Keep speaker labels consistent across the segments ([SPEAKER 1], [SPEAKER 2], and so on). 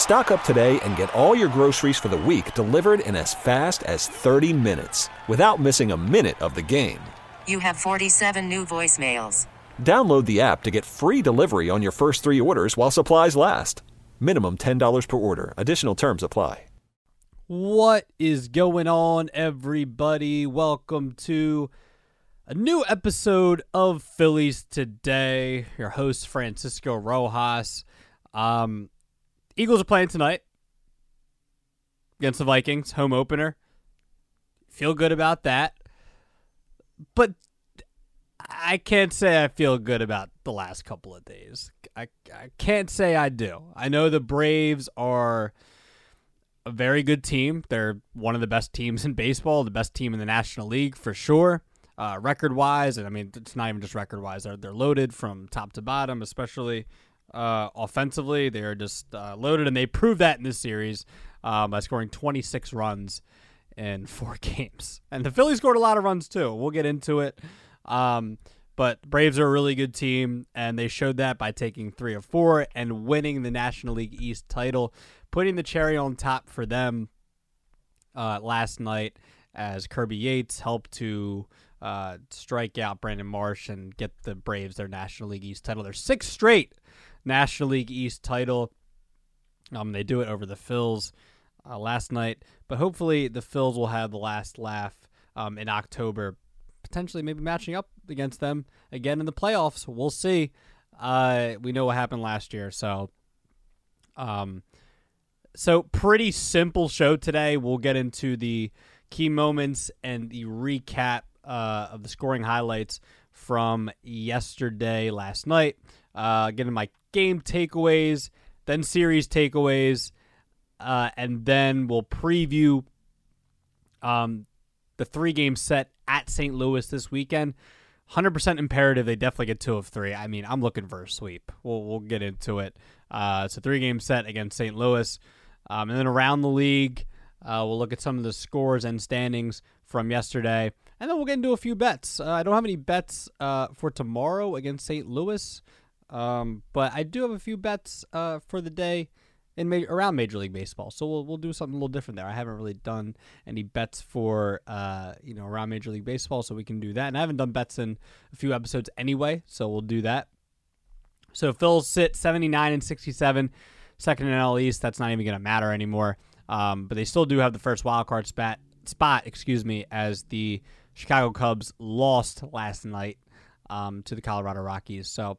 [SPEAKER 1] Stock up today and get all your groceries for the week delivered in as fast as 30 minutes without missing a minute of the game.
[SPEAKER 2] You have 47 new voicemails.
[SPEAKER 1] Download the app to get free delivery on your first three orders while supplies last. Minimum $10 per order. Additional terms apply.
[SPEAKER 3] What is going on, everybody? Welcome to a new episode of Phillies Today. Your host, Francisco Rojas. Um, Eagles are playing tonight against the Vikings, home opener. Feel good about that. But I can't say I feel good about the last couple of days. I, I can't say I do. I know the Braves are a very good team. They're one of the best teams in baseball, the best team in the National League for sure. Uh, record wise, and I mean, it's not even just record wise. They're, they're loaded from top to bottom, especially uh, offensively. They're just uh, loaded, and they proved that in this series um, by scoring 26 runs in four games. And the Phillies scored a lot of runs too. We'll get into it. Um, but Braves are a really good team, and they showed that by taking three of four and winning the National League East title, putting the cherry on top for them uh, last night as Kirby Yates helped to uh, strike out Brandon Marsh and get the Braves their National League East title. Their sixth straight National League East title. Um, they do it over the Phils uh, last night, but hopefully the Phils will have the last laugh um, in October, potentially maybe matching up against them again in the playoffs. We'll see. Uh, we know what happened last year, so um, so pretty simple show today. We'll get into the key moments and the recap uh, of the scoring highlights from yesterday, last night. Uh, getting my game takeaways, then series takeaways, uh, and then we'll preview um, the three game set at St. Louis this weekend. 100% imperative they definitely get two of three. I mean, I'm looking for a sweep. We'll, we'll get into it. Uh, it's a three game set against St. Louis. Um, and then around the league, uh, we'll look at some of the scores and standings from yesterday. And then we'll get into a few bets. Uh, I don't have any bets uh, for tomorrow against St. Louis. Um, but I do have a few bets uh, for the day in ma- around Major League Baseball. So we'll we'll do something a little different there. I haven't really done any bets for uh, you know around Major League Baseball, so we can do that. And I haven't done bets in a few episodes anyway, so we'll do that. So Phil's sit 79 and 67, second in NL East. That's not even going to matter anymore. Um, but they still do have the first wild card spot. Spot, excuse me, as the Chicago Cubs lost last night um, to the Colorado Rockies. So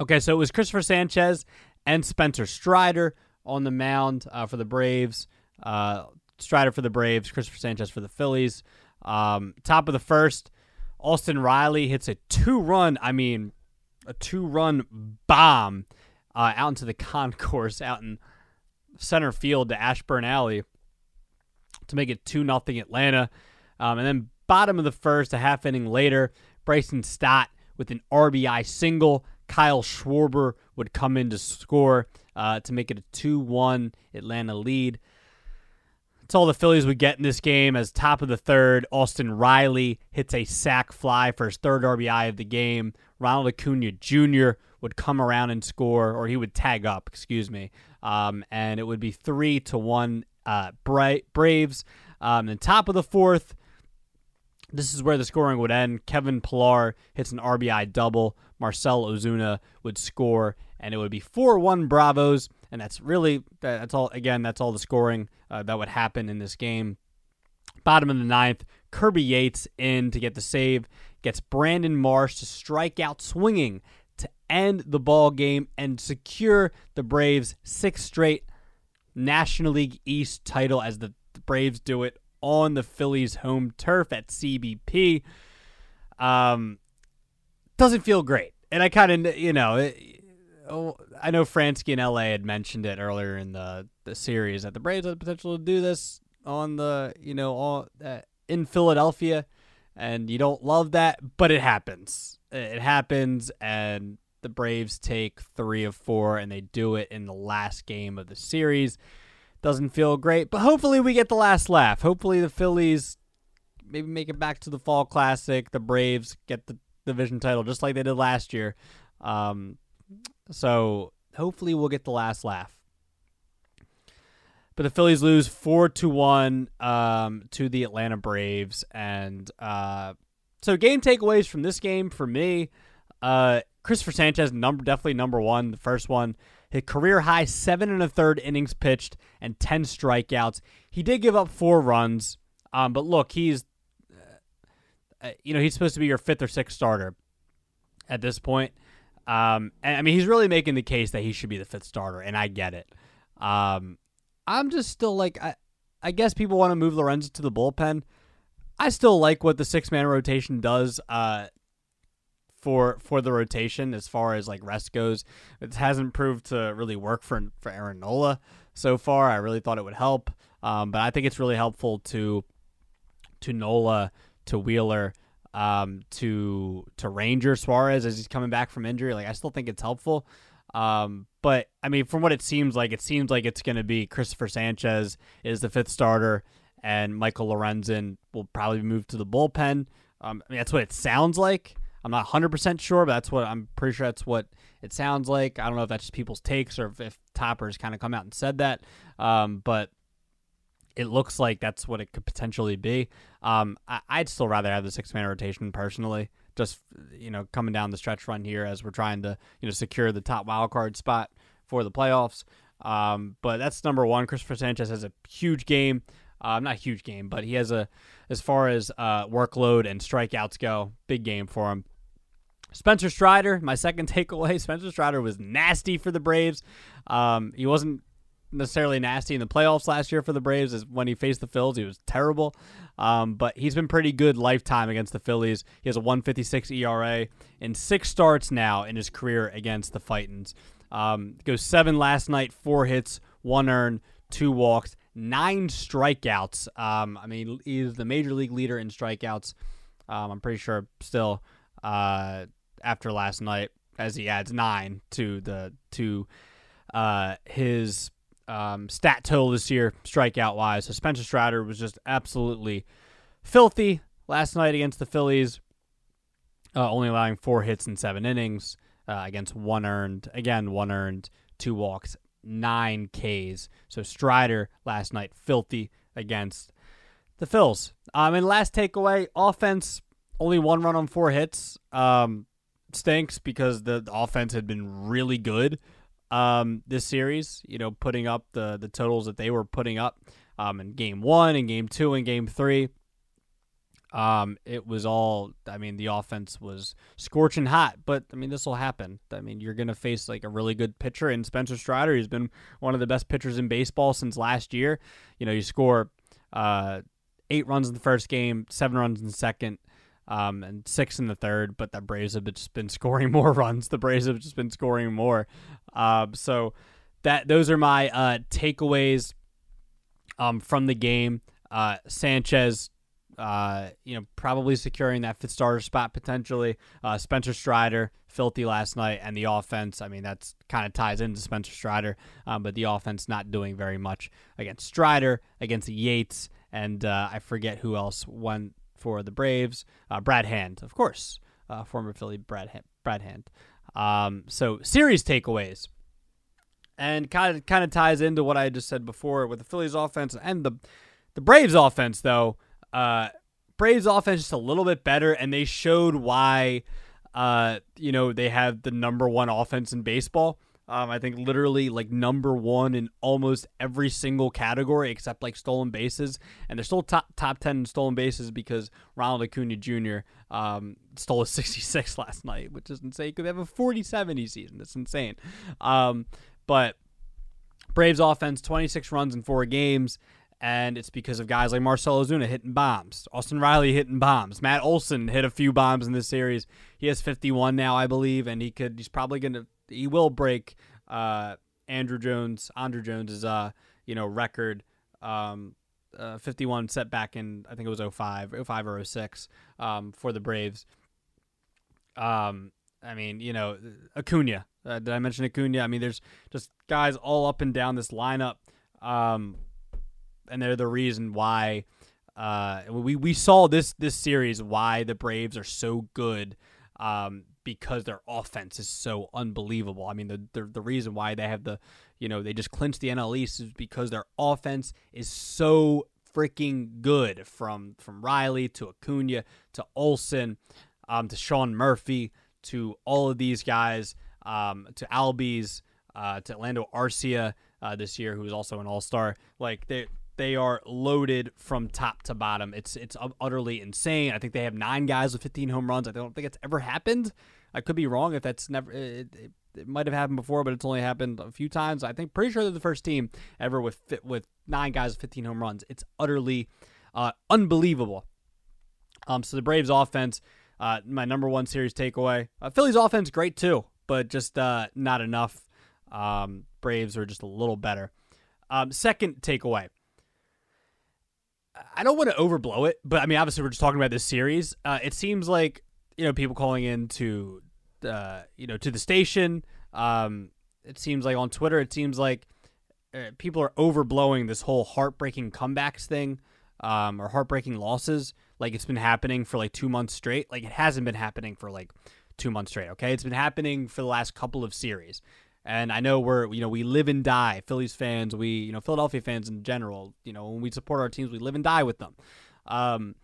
[SPEAKER 3] Okay, so it was Christopher Sanchez and Spencer Strider on the mound uh, for the Braves. Uh, Strider for the Braves, Christopher Sanchez for the Phillies. Um, top of the first, Austin Riley hits a two-run. I mean, a two-run bomb uh, out into the concourse, out in center field to Ashburn Alley to make it two nothing Atlanta. Um, and then bottom of the first, a half inning later, Bryson Stott with an RBI single Kyle Schwarber would come in to score uh, to make it a 2 1 Atlanta lead. That's all the Phillies would get in this game as top of the third, Austin Riley hits a sac fly for his third RBI of the game. Ronald Acuna Jr. would come around and score, or he would tag up, excuse me. Um, and it would be 3 to 1 uh, Bra- Braves. Um, and top of the fourth, this is where the scoring would end. Kevin Pillar hits an RBI double. Marcell Ozuna would score, and it would be 4 1 Bravos. And that's really, that's all, again, that's all the scoring uh, that would happen in this game. Bottom of the ninth, Kirby Yates in to get the save, gets Brandon Marsh to strike out swinging to end the ball game and secure the Braves' sixth straight National League East title as the Braves do it on the Phillies' home turf at CBP. Um, doesn't feel great. And I kind of, you know, it, oh, I know Fransky in LA had mentioned it earlier in the, the series that the Braves had the potential to do this on the, you know, all uh, in Philadelphia, and you don't love that, but it happens. It happens, and the Braves take three of four, and they do it in the last game of the series. Doesn't feel great, but hopefully we get the last laugh. Hopefully the Phillies maybe make it back to the Fall Classic. The Braves get the division title just like they did last year. Um, so hopefully we'll get the last laugh. But the Phillies lose four to one um, to the Atlanta Braves, and uh, so game takeaways from this game for me: uh, Christopher Sanchez, number definitely number one. The first one, his career high seven and a third innings pitched and ten strikeouts. He did give up four runs, um, but look, he's uh, you know he's supposed to be your fifth or sixth starter at this point. Um, and I mean he's really making the case that he should be the fifth starter, and I get it. Um, I'm just still like I, I guess people want to move Lorenzen to the bullpen. I still like what the six man rotation does. Uh, for for the rotation as far as like rest goes, it hasn't proved to really work for for Aaron Nola so far. I really thought it would help, um, but I think it's really helpful to to Nola, to Wheeler, um, to to Ranger Suarez as he's coming back from injury. Like I still think it's helpful. Um, but I mean, from what it seems like, it seems like it's going to be Christopher Sanchez is the fifth starter, and Michael Lorenzen will probably move to the bullpen. Um, I mean, that's what it sounds like. I'm not 100% sure, but that's what I'm pretty sure that's what it sounds like. I don't know if that's just people's takes or if, if Toppers kind of come out and said that. Um, but it looks like that's what it could potentially be. Um, I, would still rather have the six man rotation personally just you know coming down the stretch run here as we're trying to you know secure the top wild card spot for the playoffs. Um, but that's number one. Christopher Sanchez has a huge game. Uh, not huge game, but he has a as far as uh, workload and strikeouts go, big game for him. Spencer Strider, my second takeaway. Spencer Strider was nasty for the Braves. Um, he wasn't necessarily nasty in the playoffs last year for the Braves. When he faced the Phils, he was terrible. Um, but he's been pretty good lifetime against the Phillies. He has a 156 ERA in six starts now in his career against the Fightins. Um, goes seven last night, four hits, one earned, two walks, nine strikeouts. Um, I mean, he's the major league leader in strikeouts. Um, I'm pretty sure still uh, after last night, as he adds nine to the to uh, his um, stat total this year, strikeout wise. So Spencer Strider was just absolutely filthy last night against the Phillies, uh, only allowing four hits in seven innings uh, against one earned. Again, one earned, two walks, nine Ks. So Strider last night, filthy against the Phils. Um, and last takeaway, offense, only one run on four hits. Um, stinks because the, offense had been really good um, this series. You know, putting up the the totals that they were putting up um, in game one and game two and game three. Um, it was all. I mean, the offense was scorching hot, but I mean, this will happen. I mean, you're gonna face like a really good pitcher in Spencer Strider. He's been one of the best pitchers in baseball since last year. You know, you score uh, eight runs in the first game, seven runs in the second um, and six in the third. But the Braves have just been scoring more runs. The Braves have just been scoring more. Uh, so that those are my uh, takeaways um, from the game. Uh, Sanchez, uh, you know, probably securing that fifth starter spot potentially. Uh, Spencer Strider, filthy last night, and the offense. I mean, that's kind of ties into Spencer Strider, um, but the offense not doing very much against Strider, against Yates, and uh, I forget who else won for the Braves. Uh, Brad Hand, of course, uh, former Philly Brad Hand. Brad Hand. Um, so series takeaways, and kind of kind of ties into what I just said before with the Phillies offense and the the Braves offense. Though uh, Braves offense just a little bit better, and they showed why. Uh, you know they have the number one offense in baseball. Um, I think literally like number one in almost every single category except like stolen bases, and they're still top top ten in stolen bases because Ronald Acuna Jr. Um, stole a 66 last night, which is insane. Could have a 40-70 season. That's insane. Um, but Braves offense 26 runs in four games. And it's because of guys like Marcell Ozuna hitting bombs, Austin Riley hitting bombs, Matt Olson hit a few bombs in this series. He has 51 now, I believe, and he could. He's probably going to he will break uh, Andruw Jones, Andruw Jones's uh, you know record um, uh, 51 set back in I think it was 05, 05 or 06 um, for the Braves. Um, I mean, you know, Acuna. Uh, did I mention Acuna? I mean, there's just guys all up and down this lineup, um, and they're the reason why. Uh, we we saw this this series why the Braves are so good. Um, because their offense is so unbelievable. I mean, the, the the reason why they have the, you know, they just clinched the NL East is because their offense is so freaking good. From from Riley to Acuna to Olson, um, to Sean Murphy to all of these guys, um, to Albies, uh, to Orlando Arcia uh, this year, who is also an All Star. Like they they are loaded from top to bottom. It's it's utterly insane. I think they have nine guys with 15 home runs. I don't think it's ever happened. I could be wrong if that's never. It, it, it might have happened before, but it's only happened a few times. I think pretty sure they're the first team ever with with nine guys with 15 home runs. It's utterly uh, unbelievable. Um, so the Braves offense, uh, my number one series takeaway. Uh, Phillies offense great too, but just uh, not enough. Um, Braves are just a little better. Um, second takeaway. I don't want to overblow it, but I mean, obviously, we're just talking about this series. Uh, it seems like you know people calling in to uh, you know to the station. Um, it seems like on Twitter, it seems like uh, people are overblowing this whole heartbreaking comebacks thing um, or heartbreaking losses. Like it's been happening for like two months straight. Like it hasn't been happening for like two months straight. Okay, it's been happening for the last couple of series. And I know we're, you know, we live and die. Phillies fans, we, you know, Philadelphia fans in general, you know, when we support our teams, we live and die with them. Um,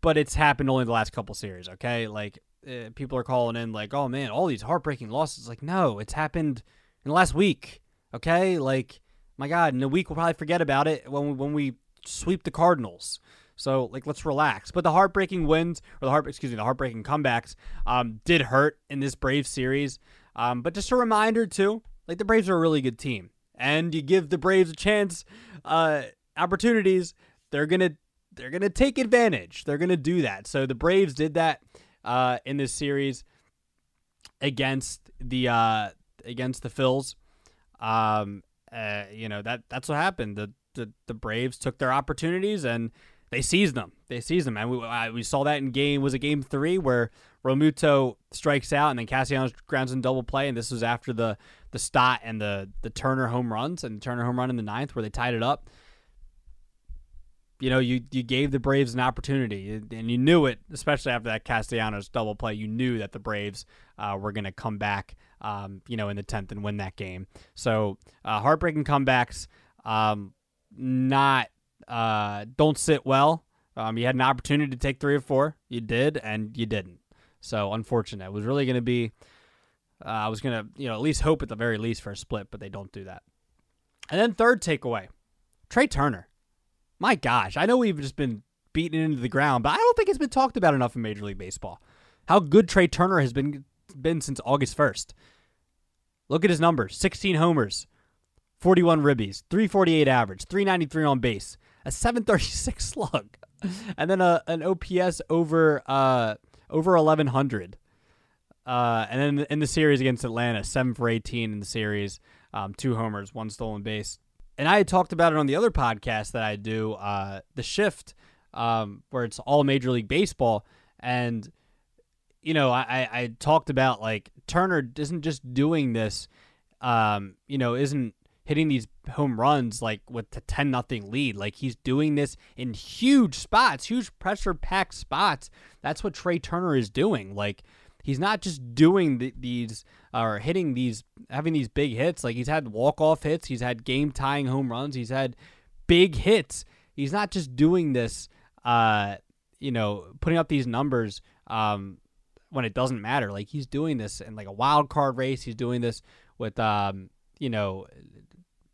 [SPEAKER 3] but it's happened only the last couple series. Okay, like uh, people are calling in like, oh man, all these heartbreaking losses. Like, no, it's happened in the last week. Okay, like my God, in a week we'll probably forget about it when we, when we sweep the Cardinals. So like, let's relax. But the heartbreaking wins or the heart, excuse me, the heartbreaking comebacks um, did hurt in this Brave series. Um, but just a reminder too, like the Braves are a really good team, and you give the Braves a chance, uh, opportunities, they're gonna they're gonna take advantage. They're gonna do that. So the Braves did that uh, in this series against the uh, against the Phils. Um, uh, you know that that's what happened. The, the the Braves took their opportunities and they seized them. They seized them, and we uh, we saw that in game was a game three where Realmuto strikes out and then Castellanos grounds in double play, and this was after the the Stott and the the Turner home runs and Turner home run in the ninth where they tied it up you know, you you gave the Braves an opportunity, and you knew it, especially after that Castellanos double play. You knew that the Braves uh, were going to come back, um, you know, in the tenth and win that game. So uh, heartbreaking comebacks, um, not uh, don't sit well. Um, you had an opportunity to take three or four, you did, and you didn't. So unfortunate. It was really going to be. Uh, I was going to, you know, at least hope at the very least for a split, but they don't do that. And then third takeaway, Trea Turner my gosh, I know we've just been beaten into the ground, but I don't think it's been talked about enough in Major League Baseball. How good Trea Turner has been been since August 1st. Look at his numbers 16 homers, 41 ribbies, 348 average, 393 on base, a 736 slug, and then a, an OPS over uh, over 1100. Uh, and then in the series against Atlanta, 7 for 18 in the series, um, two homers, one stolen base and I had talked about it on the other podcast that I do, uh, the shift, um, where it's all Major League Baseball, and you know, I, I talked about like Turner isn't just doing this, um, you know, isn't hitting these home runs like with the ten nothing lead. Like he's doing this in huge spots, huge pressure packed spots. That's what Trea Turner is doing. Like he's not just doing the, these or hitting these, having these big hits. Like he's had walk off hits, he's had game tying home runs, he's had big hits. He's not just doing this, uh, you know, putting up these numbers um, when it doesn't matter. Like he's doing this in like a wild card race. He's doing this with, um, you know,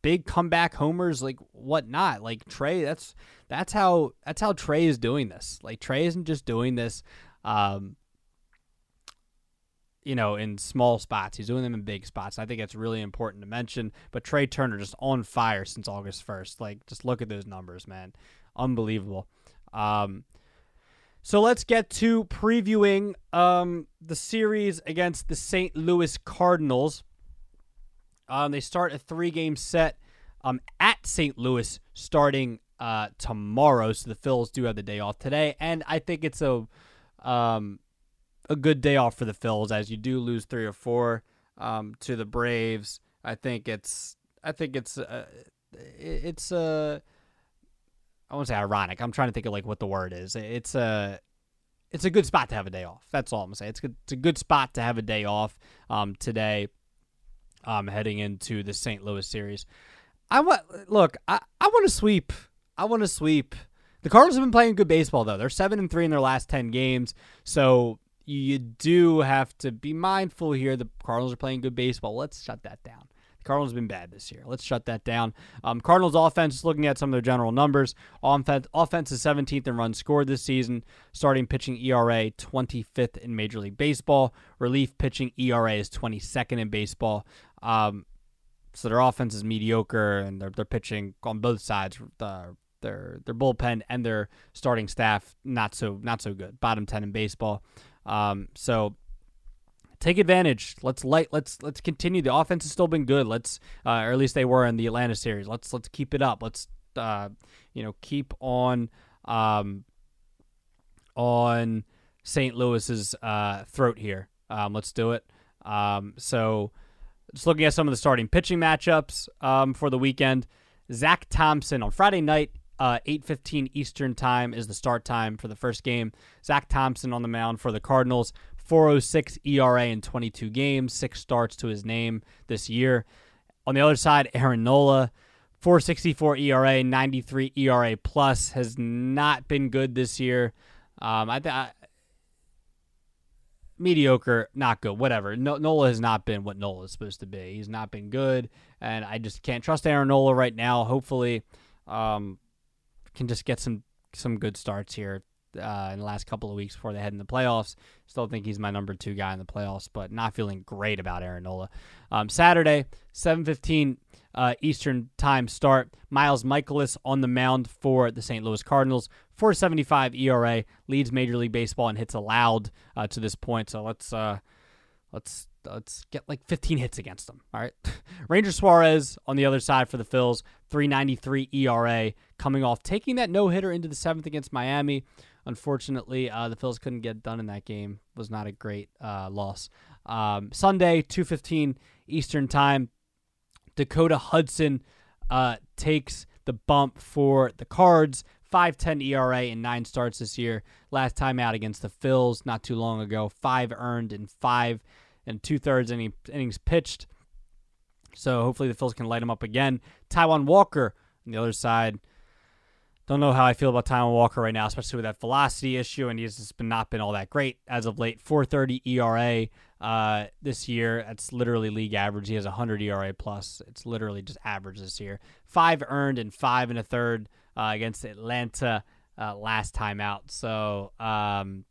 [SPEAKER 3] big comeback homers, like whatnot. Like Trea, that's that's how that's how Trea is doing this. Like Trea isn't just doing this um, you know, in small spots. He's doing them in big spots. I think it's really important to mention. But Trea Turner just on fire since August 1st. Like, just look at those numbers, man. Unbelievable. Um, so let's get to previewing um, the series against the St. Louis Cardinals. Um, they start a three game set um, at St. Louis starting uh, tomorrow. So the Phils do have the day off today, and I think it's a um, a good day off for the Phils as you do lose three or four um, to the Braves. I think it's I think it's uh, it's uh, I won't say ironic. I'm trying to think of like what the word is. It's a it's a good spot to have a day off. That's all I'm gonna say. It's good, it's a good spot to have a day off um, today. Um, heading into the St. Louis series, I want look. I, I want to sweep. I want to sweep. The Cardinals have been playing good baseball though. They're seven and three in their last ten games, so you do have to be mindful here. The Cardinals are playing good baseball. Let's shut that down. The Cardinals have been bad this year. Let's shut that down. Um, Cardinals offense, looking at some of their general numbers, offense, offense is 17th in runs scored this season. Starting pitching ERA 25th in Major League Baseball. Relief pitching ERA is 22nd in baseball. Um, so their offense is mediocre, and they're they're pitching on both sides. Uh, their their bullpen and their starting staff not so not so good. Bottom ten in baseball. Um, so take advantage. Let's light. Let's let's continue. The offense has still been good. Let's, uh, or at least they were in the Atlanta series. Let's let's keep it up. Let's uh, you know keep on um, on St. Louis's uh, throat here. Um, let's do it. Um, so just looking at some of the starting pitching matchups um, for the weekend. Zack Thompson on Friday night uh, 8:15 Eastern time is the start time for the first game. Zack Thompson on the mound for the Cardinals. 406 ERA in 22 games, six starts to his name this year. On the other side, Aaron Nola, 464 ERA, 93 ERA plus, has not been good this year. Um, I, I mediocre, not good, whatever. No, Nola has not been what Nola is supposed to be. He's not been good, and I just can't trust Aaron Nola right now. Hopefully, um, can just get some some good starts here uh, in the last couple of weeks before they head in the playoffs. Still think he's my number two guy in the playoffs, but not feeling great about Aaron Nola. Um, Saturday, 7:15 uh, Eastern time start. Miles Mikolas on the mound for the St. Louis Cardinals. 4.75 ERA leads Major League Baseball and hits allowed uh, to this point. So let's uh, let's let's get like 15 hits against them. All right. Ranger Suarez on the other side for the Phils, 393 ERA, coming off taking that no hitter into the seventh against Miami. Unfortunately, uh, the Phils couldn't get done in that game. Was not a great uh, loss. Um, Sunday, 2:15 Eastern Time. Dakota Hudson uh, takes the bump for the Cards. 5.10 ERA in nine starts this year. Last time out against the Phils not too long ago. Five earned and five and two thirds inning, innings pitched. So hopefully the Phils can light him up again. Taijuan Walker on the other side. Don't know how I feel about Taijuan Walker right now, especially with that velocity issue, and he's just been not been all that great as of late. 4.30 ERA uh, this year. That's literally league average. He has 100 ERA plus. It's literally just average this year. Five earned and five and a third uh, against Atlanta uh, last time out. So um,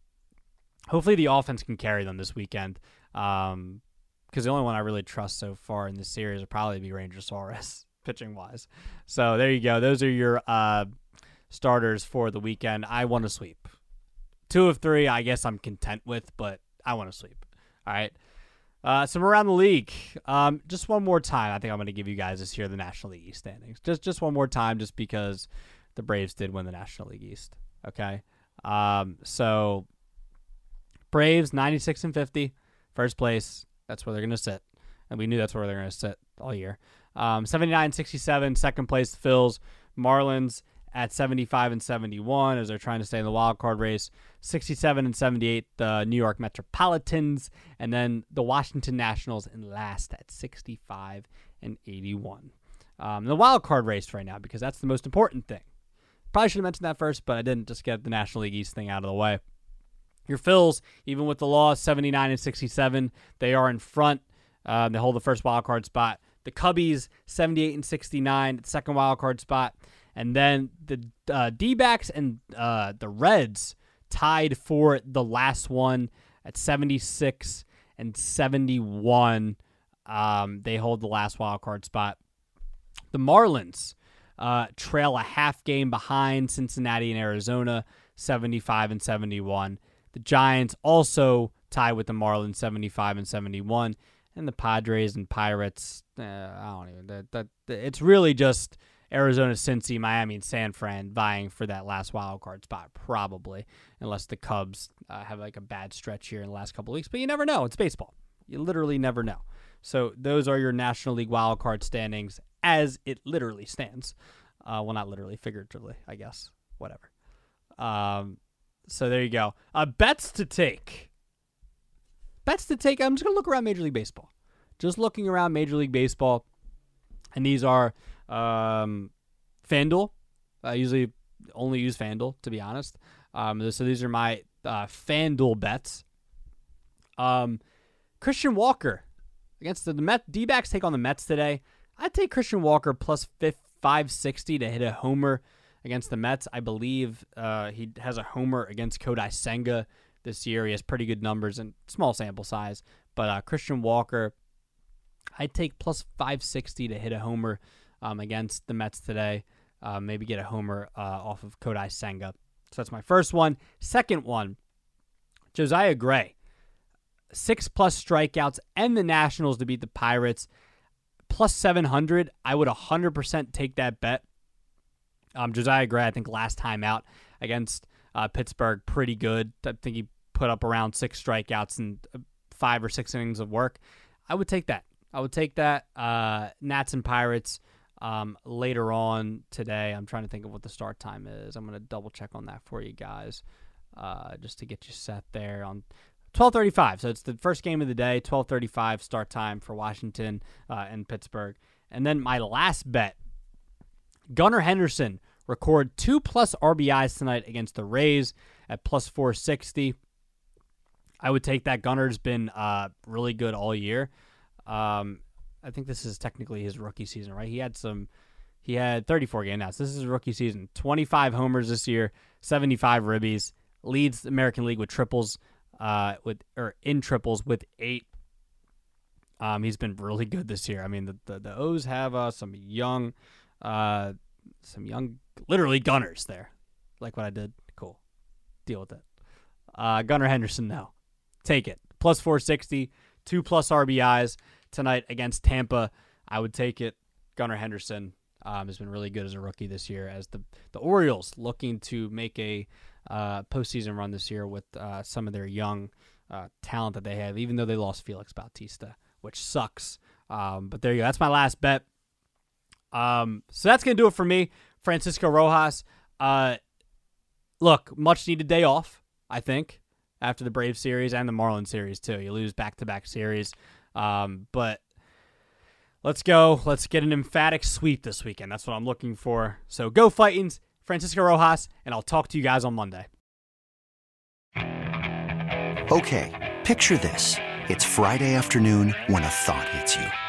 [SPEAKER 3] hopefully the offense can carry them this weekend. Um, because the only one I really trust so far in this series would probably be Ranger Suarez, pitching wise. So there you go. Those are your uh, starters for the weekend. I want to sweep. Two of three, I guess I'm content with, but I want to sweep. All right. Uh, some around the league. Um, just one more time. I think I'm going to give you guys this year the National League East standings. Just just one more time, just because the Braves did win the National League East. Okay. Um, so Braves 96 and 50. First place, that's where they're going to sit. And we knew that's where they're going to sit all year. Um, 79 67, second place, Phils. Marlins at 75 and 71 as they're trying to stay in the wild card race. 67 and 78, the New York Metropolitans. And then the Washington Nationals in last at 65 and 81. Um, the wild card race right now because that's the most important thing. Probably should have mentioned that first, but I didn't just get the National League East thing out of the way. Your Phils, even with the loss, 79 and 67, they are in front. Um, they hold the first wild card spot. The Cubbies, 78 and 69, second wild card spot. And then the uh, D backs and uh, the Reds tied for the last one at 76 and 71. Um, they hold the last wild card spot. The Marlins uh, trail a half game behind Cincinnati and Arizona, 75 and 71. The Giants also tie with the Marlins 75 and 71. and the Padres and Pirates. Uh, I don't even. That, that it's really just Arizona, Cincy, Miami, and San Fran vying for that last wild card spot, probably, unless the Cubs uh, have like a bad stretch here in the last couple weeks. But you never know. It's baseball. You literally never know. So those are your National League wild card standings as it literally stands. Uh, well, not literally, figuratively, I guess. Whatever. Um, so there you go. Uh, bets to take. Bets to take. I'm just gonna look around Major League Baseball. Just looking around Major League Baseball, and these are um, FanDuel. I usually only use FanDuel to be honest. Um, so these are my uh, FanDuel bets. Um, Christian Walker against the, the Met. D-backs take on the Mets today. I'd take Christian Walker plus 560 to hit a homer against the Mets. I believe uh, he has a homer against Kodai Senga this year. He has pretty good numbers and small sample size. But uh, Christian Walker, I'd take plus 560 to hit a homer um, against the Mets today. Uh, maybe get a homer uh, off of Kodai Senga. So that's my first one. Second one, Josiah Gray. Six plus strikeouts and the Nationals to beat the Pirates. Plus 700. I would 100% take that bet. Um, Josiah Gray, I think last time out against uh, Pittsburgh, pretty good. I think he put up around six strikeouts and uh, five or six innings of work. I would take that. I would take that. Uh, Nats and Pirates um, later on today. I'm trying to think of what the start time is. I'm going to double check on that for you guys uh, just to get you set there on 12:35. So it's the first game of the day. 12:35 start time for Washington uh, and Pittsburgh. And then my last bet: Gunnar Henderson record two plus RBIs tonight against the Rays at plus 460. I would take that. Gunnar's been uh, really good all year. Um, I think this is technically his rookie season, right? He had some. He had 34 game outs. This is rookie season. 25 homers this year, 75 ribbies. Leads the American League with triples, uh, with or in triples with eight. Um, he's been really good this year. I mean, the the, the O's have uh, some young, uh, some young, literally gunners there. Like what I did. Cool. Deal with it. Uh, Gunnar Henderson, now. Take it. Plus 460, two plus RBIs tonight against Tampa. I would take it. Gunnar Henderson um, has been really good as a rookie this year. As the the Orioles looking to make a uh, postseason run this year with uh, some of their young uh, talent that they have, even though they lost Felix Bautista, which sucks. Um, but there you go. That's my last bet. Um, so that's gonna do it for me, Francisco Rojas. Uh, look, much needed day off. I think after the Brave series and the Marlins series too. You lose back to back series. Um, but let's go. Let's get an emphatic sweep this weekend. That's what I'm looking for. So go Fightins, Francisco Rojas, and I'll talk to you guys on Monday.
[SPEAKER 4] Okay, picture this. It's Friday afternoon when a thought hits you.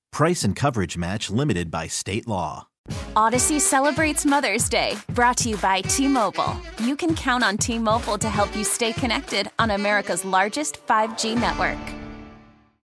[SPEAKER 5] Price and coverage match limited by state law.
[SPEAKER 6] Odyssey celebrates Mother's Day, brought to you by T Mobile. You can count on T Mobile to help you stay connected on America's largest 5G network.